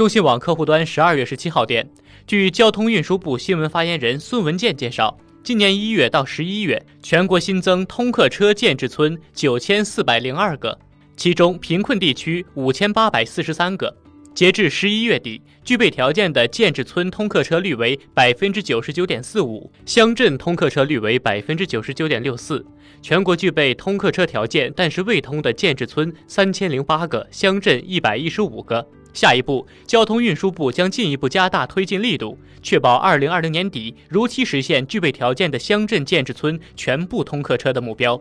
中新网客户端十二月十七号电，据交通运输部新闻发言人孙文健介绍，今年一月到十一月，全国新增通客车建制村九千四百零二个，其中贫困地区五千八百四十三个。截至十一月底，具备条件的建制村通客车率为百分之九十九点四五，乡镇通客车率为百分之九十九点六四。全国具备通客车条件但是未通的建制村三千零八个，乡镇一百一十五个。下一步，交通运输部将进一步加大推进力度，确保二零二零年底如期实现具备条件的乡镇建制村全部通客车的目标。